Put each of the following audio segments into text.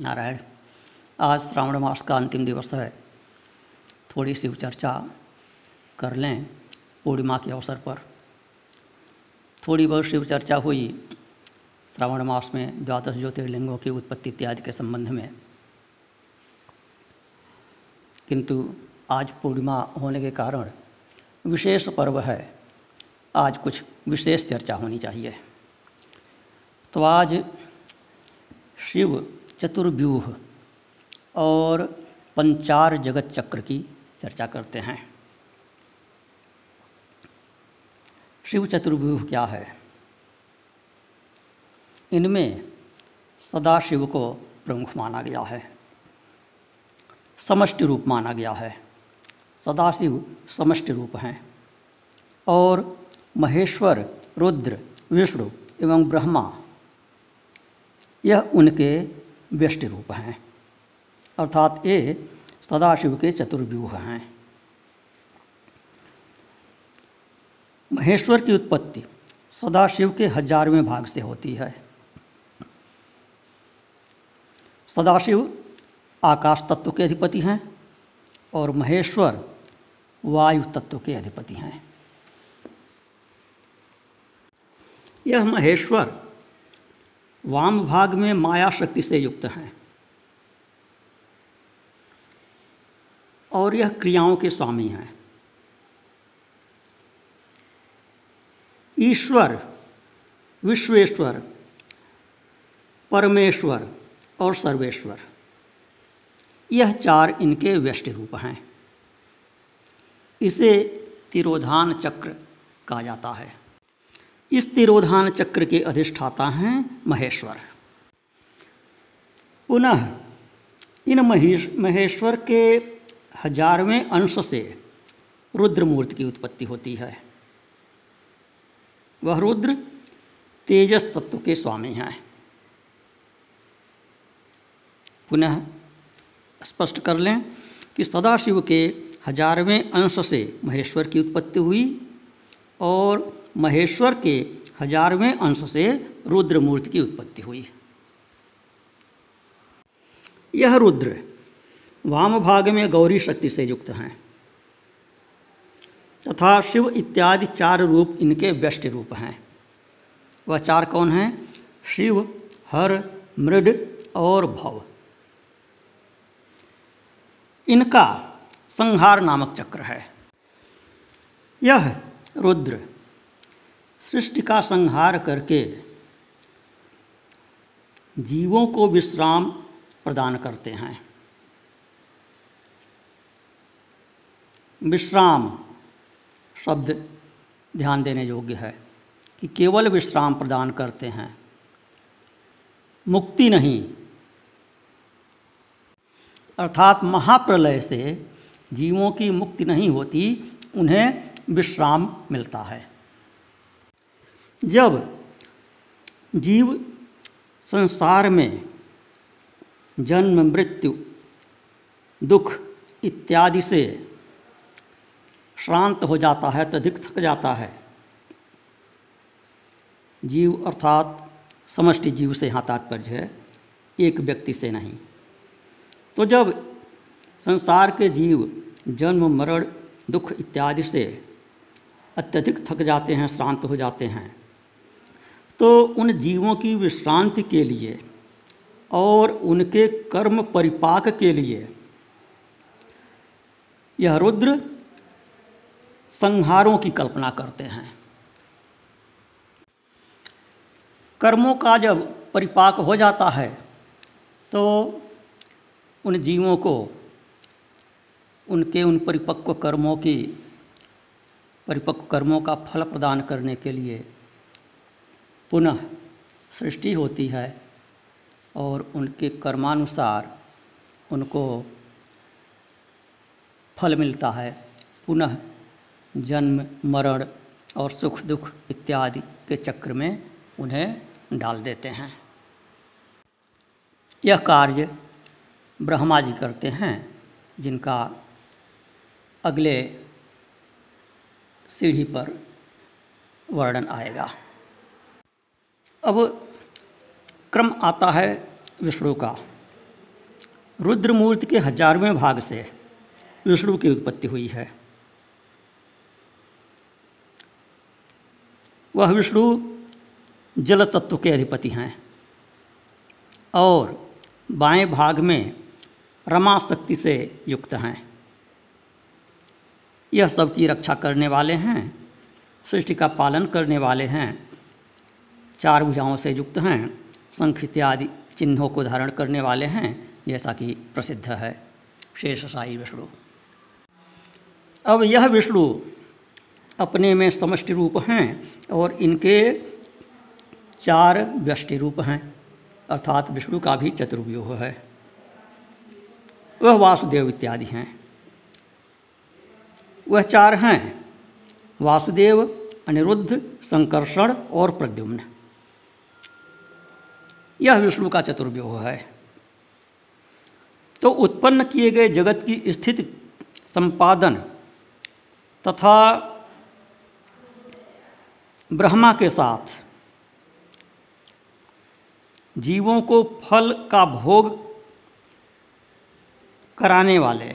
नारायण, आज श्रावण मास का अंतिम दिवस है। थोड़ी सी चर्चा कर लें पूर्णिमा के अवसर पर। थोड़ी बहुत शिव चर्चा हुई श्रावण मास में द्वादश ज्योतिर्लिंगों की उत्पत्ति इत्यादि के संबंध में। किंतु आज पूर्णिमा होने के कारण विशेष पर्व है। आज कुछ विशेष चर्चा होनी चाहिए। तो आज शिव चतुर्व्यूह और पंचार जगत चक्र की चर्चा करते हैं। शिव चतुर्व्यूह क्या है? इनमें सदाशिव को प्रमुख माना गया है। समष्टि रूप माना गया है। सदाशिव समष्टि रूप हैं। और महेश्वर, रुद्र, विष्णु एवं ब्रह्मा, यह उनके व्यष्टि रूप हैं। अर्थात ये सदाशिव के चतुर्व्यूह हैं। महेश्वर की उत्पत्ति सदाशिव के हजारवें भाग से होती है। सदाशिव आकाश तत्व के अधिपति हैं और महेश्वर वायु तत्व के अधिपति हैं। यह महेश्वर वाम भाग में माया शक्ति से युक्त हैं। और यह क्रियाओं के स्वामी हैं। ईश्वर, विश्वेश्वर, परमेश्वर और सर्वेश्वर, यह चार इनके व्यष्टि रूप हैं। इसे तिरोधान चक्र कहा जाता है। इस तिरोधान चक्र के अधिष्ठाता हैं महेश्वर। पुनः, इन महेश, महेश्वर के हजारवें अंश से रुद्रमूर्ति की उत्पत्ति होती है। वह रुद्र तेजस तत्व के स्वामी हैं। पुनः स्पष्ट कर लें कि सदाशिव के हजारवें अंश से महेश्वर की उत्पत्ति हुई और महेश्वर के हजारवें अंश से रुद्र मूर्ति की उत्पत्ति हुई। यह रुद्र वाम भाग में गौरी शक्ति से युक्त हैं तथा शिव इत्यादि चार रूप इनके व्यष्ट रूप हैं। वह चार कौन हैं? शिव, हर, मृड और भव। इनका संहार नामक चक्र है। यह रुद्र सृष्टि का संहार करके जीवों को विश्राम प्रदान करते हैं। विश्राम शब्द ध्यान देने योग्य है कि केवल विश्राम प्रदान करते हैं, मुक्ति नहीं। अर्थात महाप्रलय से जीवों की मुक्ति नहीं होती, उन्हें विश्राम मिलता है। जब जीव संसार में जन्म, मृत्यु, दुख इत्यादि से श्रांत हो जाता है तधिक थक जाता है, जीव अर्थात समष्टि जीव से यहाँ तात्पर्य है, एक व्यक्ति से नहीं। तो जब संसार के जीव जन्म, मरण, दुख इत्यादि से अत्यधिक थक जाते हैं, श्रांत हो जाते हैं तो उन जीवों की विश्रांति के लिए और उनके कर्म परिपाक के लिए यह रुद्र संहारों की कल्पना करते हैं। कर्मों का जब परिपाक हो जाता है तो उन जीवों को, उनके उन परिपक्व कर्मों की, परिपक्व कर्मों का फल प्रदान करने के लिए पुनः सृष्टि होती है और उनके कर्मानुसार उनको फल मिलता है। पुनः जन्म, मरण और सुख, दुख इत्यादि के चक्र में उन्हें डाल देते हैं। यह कार्य ब्रह्मा जी करते हैं, जिनका अगले सीढ़ी पर वर्णन आएगा। अब क्रम आता है विष्णु का। रुद्रमूर्ति के हजारवें भाग से विष्णु की उत्पत्ति हुई है। वह विष्णु जल तत्व के अधिपति हैं और बाएँ भाग में रमा शक्ति से युक्त हैं। यह सबकी रक्षा करने वाले हैं, सृष्टि का पालन करने वाले हैं चार भुजाओं से युक्त हैं। शंख इत्यादि चिन्हों को धारण करने वाले हैं, जैसा कि प्रसिद्ध है। शेष साई विष्णु। अब यह विष्णु अपने में समष्टि रूप हैं और इनके चार व्यष्टि रूप हैं, अर्थात विष्णु का भी चतुर्व्यूह है। वह वासुदेव इत्यादि हैं। वह चार हैं, वासुदेव, अनिरुद्ध, संकर्षण और प्रद्युम्न। यह विष्णु का चतुर्व्यूह है। तो उत्पन्न किए गए जगत की स्थिति संपादन तथा ब्रह्मा के साथ जीवों को फल का भोग कराने वाले,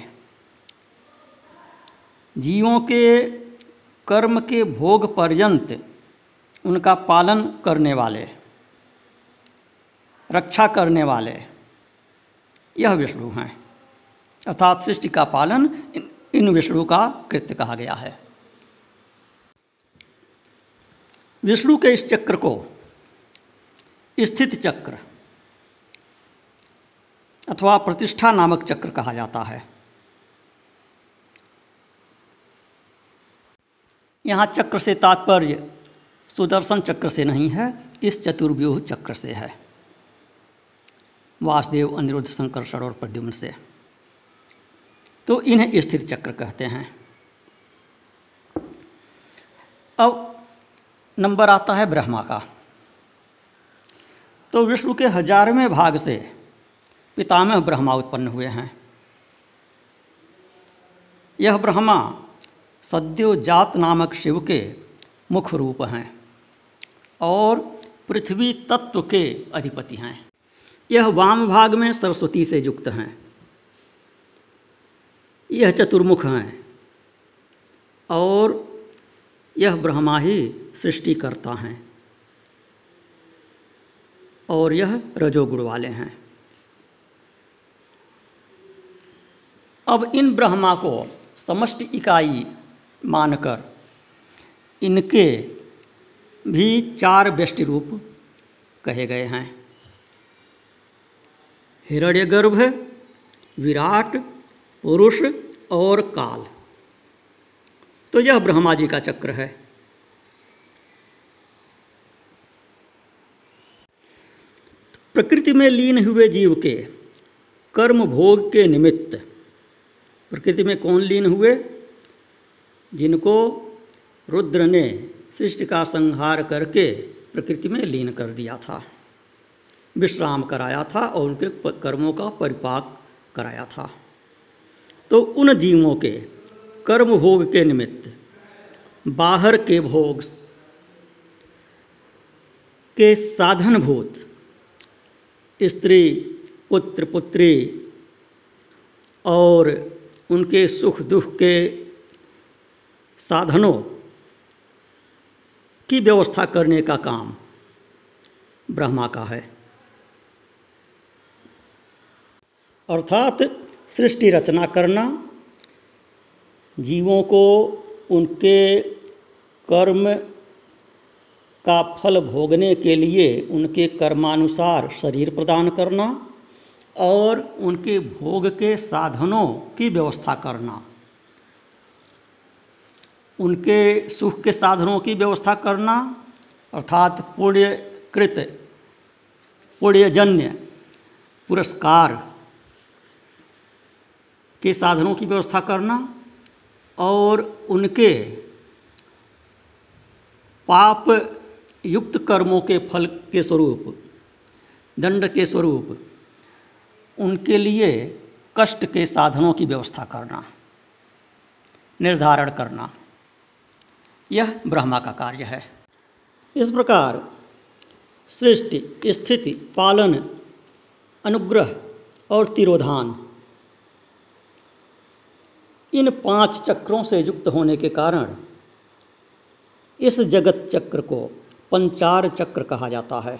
जीवों के कर्म के भोग पर्यंत उनका पालन करने वाले। रक्षा करने वाले। यह विष्णु हैं। अर्थात सृष्टि का पालन इन, विष्णु का कृत्य कहा गया है। विष्णु के इस चक्र को स्थित चक्र अथवा प्रतिष्ठा नामक चक्र कहा जाता है। यहाँ चक्र से तात्पर्य सुदर्शन चक्र से नहीं है इस चतुर्व्यूह चक्र से है। वासुदेव अनिरुद्ध संकर्षण और प्रद्युम्न से। तो इन्हें स्थिर चक्र कहते हैं। अब नंबर आता है ब्रह्मा का। तो विष्णु के हजारवें भाग से पितामह ब्रह्मा उत्पन्न हुए हैं। यह ब्रह्मा सद्योजात नामक शिव के मुख रूप हैं और पृथ्वी तत्व के अधिपति हैं। यह वाम भाग में सरस्वती से युक्त हैं। यह चतुर्मुख हैं और यह ब्रह्मा ही सृष्टि करता हैं और यह रजोगुण वाले हैं। अब इन ब्रह्मा को समष्टि इकाई मानकर इनके भी चार व्यष्टि रूप कहे गए हैं। हिरण्यगर्भ, विराट, पुरुष और काल। तो यह ब्रह्मा जी का चक्र है। प्रकृति में लीन हुए जीव के कर्म भोग के निमित्त, प्रकृति में कौन लीन हुए? जिनको रुद्र ने सृष्टि का संहार करके प्रकृति में लीन कर दिया था। विश्राम कराया था और उनके कर्मों का परिपाक कराया था। तो उन जीवों के कर्म भोग के निमित्त बाहर के भोग के साधनभूत स्त्री, पुत्र, पुत्री और उनके सुख दुख के साधनों की व्यवस्था करने का काम ब्रह्मा का है। अर्थात सृष्टि रचना करना, जीवों को उनके कर्म का फल भोगने के लिए उनके कर्मानुसार शरीर प्रदान करना और उनके भोग के साधनों की व्यवस्था करना। उनके सुख के साधनों की व्यवस्था करना, अर्थात पुण्यकृत, पुण्यजन्य पुरस्कार के साधनों की व्यवस्था करना और उनके पाप युक्त कर्मों के फल के स्वरूप, दंड के स्वरूप, उनके लिए कष्ट के साधनों की व्यवस्था करना, निर्धारण करना। यह ब्रह्मा का कार्य है। इस प्रकार सृष्टि, स्थिति, पालन, अनुग्रह और तिरोधान इन पाँच चक्रों से युक्त होने के कारण इस जगत चक्र को पंचार चक्र कहा जाता है।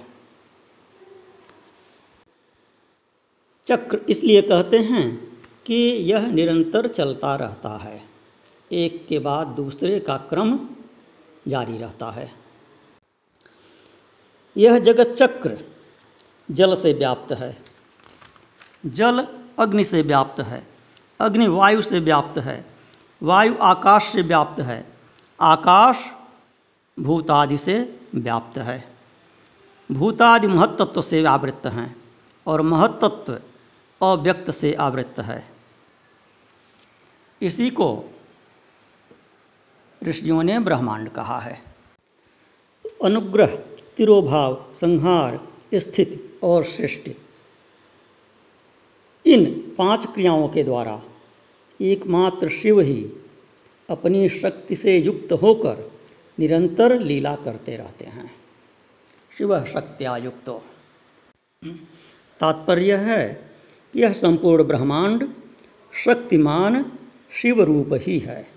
चक्र इसलिए कहते हैं कि यह निरंतर चलता रहता है। एक के बाद दूसरे का क्रम जारी रहता है। यह जगत चक्र जल से व्याप्त है। जल अग्नि से व्याप्त है। अग्नि वायु से व्याप्त है, वायु आकाश से व्याप्त है, आकाश भूतादि से व्याप्त है। भूतादि महत्त्व से आवृत्त हैं और महत्त्व अव्यक्त से आवृत्त है। इसी को ऋषियों ने ब्रह्मांड कहा है। अनुग्रह, तिरोभाव, संहार, स्थिति और सृष्टि। इन पाँच क्रियाओं के द्वारा एकमात्र शिव ही अपनी शक्ति से युक्त होकर निरंतर लीला करते रहते हैं। शिव शक्त्यायुक्तो। तात्पर्य है यह संपूर्ण ब्रह्मांड शक्तिमान शिव रूप ही है।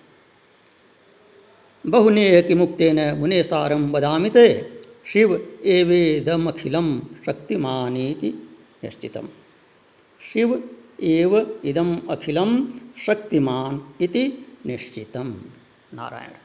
बहुनेह कि मुक्तेन मुने सारम बदामिते शिव एवेदमखिलम शक्तिमानीति निश्चितम शिव एव इदम अखिलम शक्तिमान इति निश्चितम। नारायण।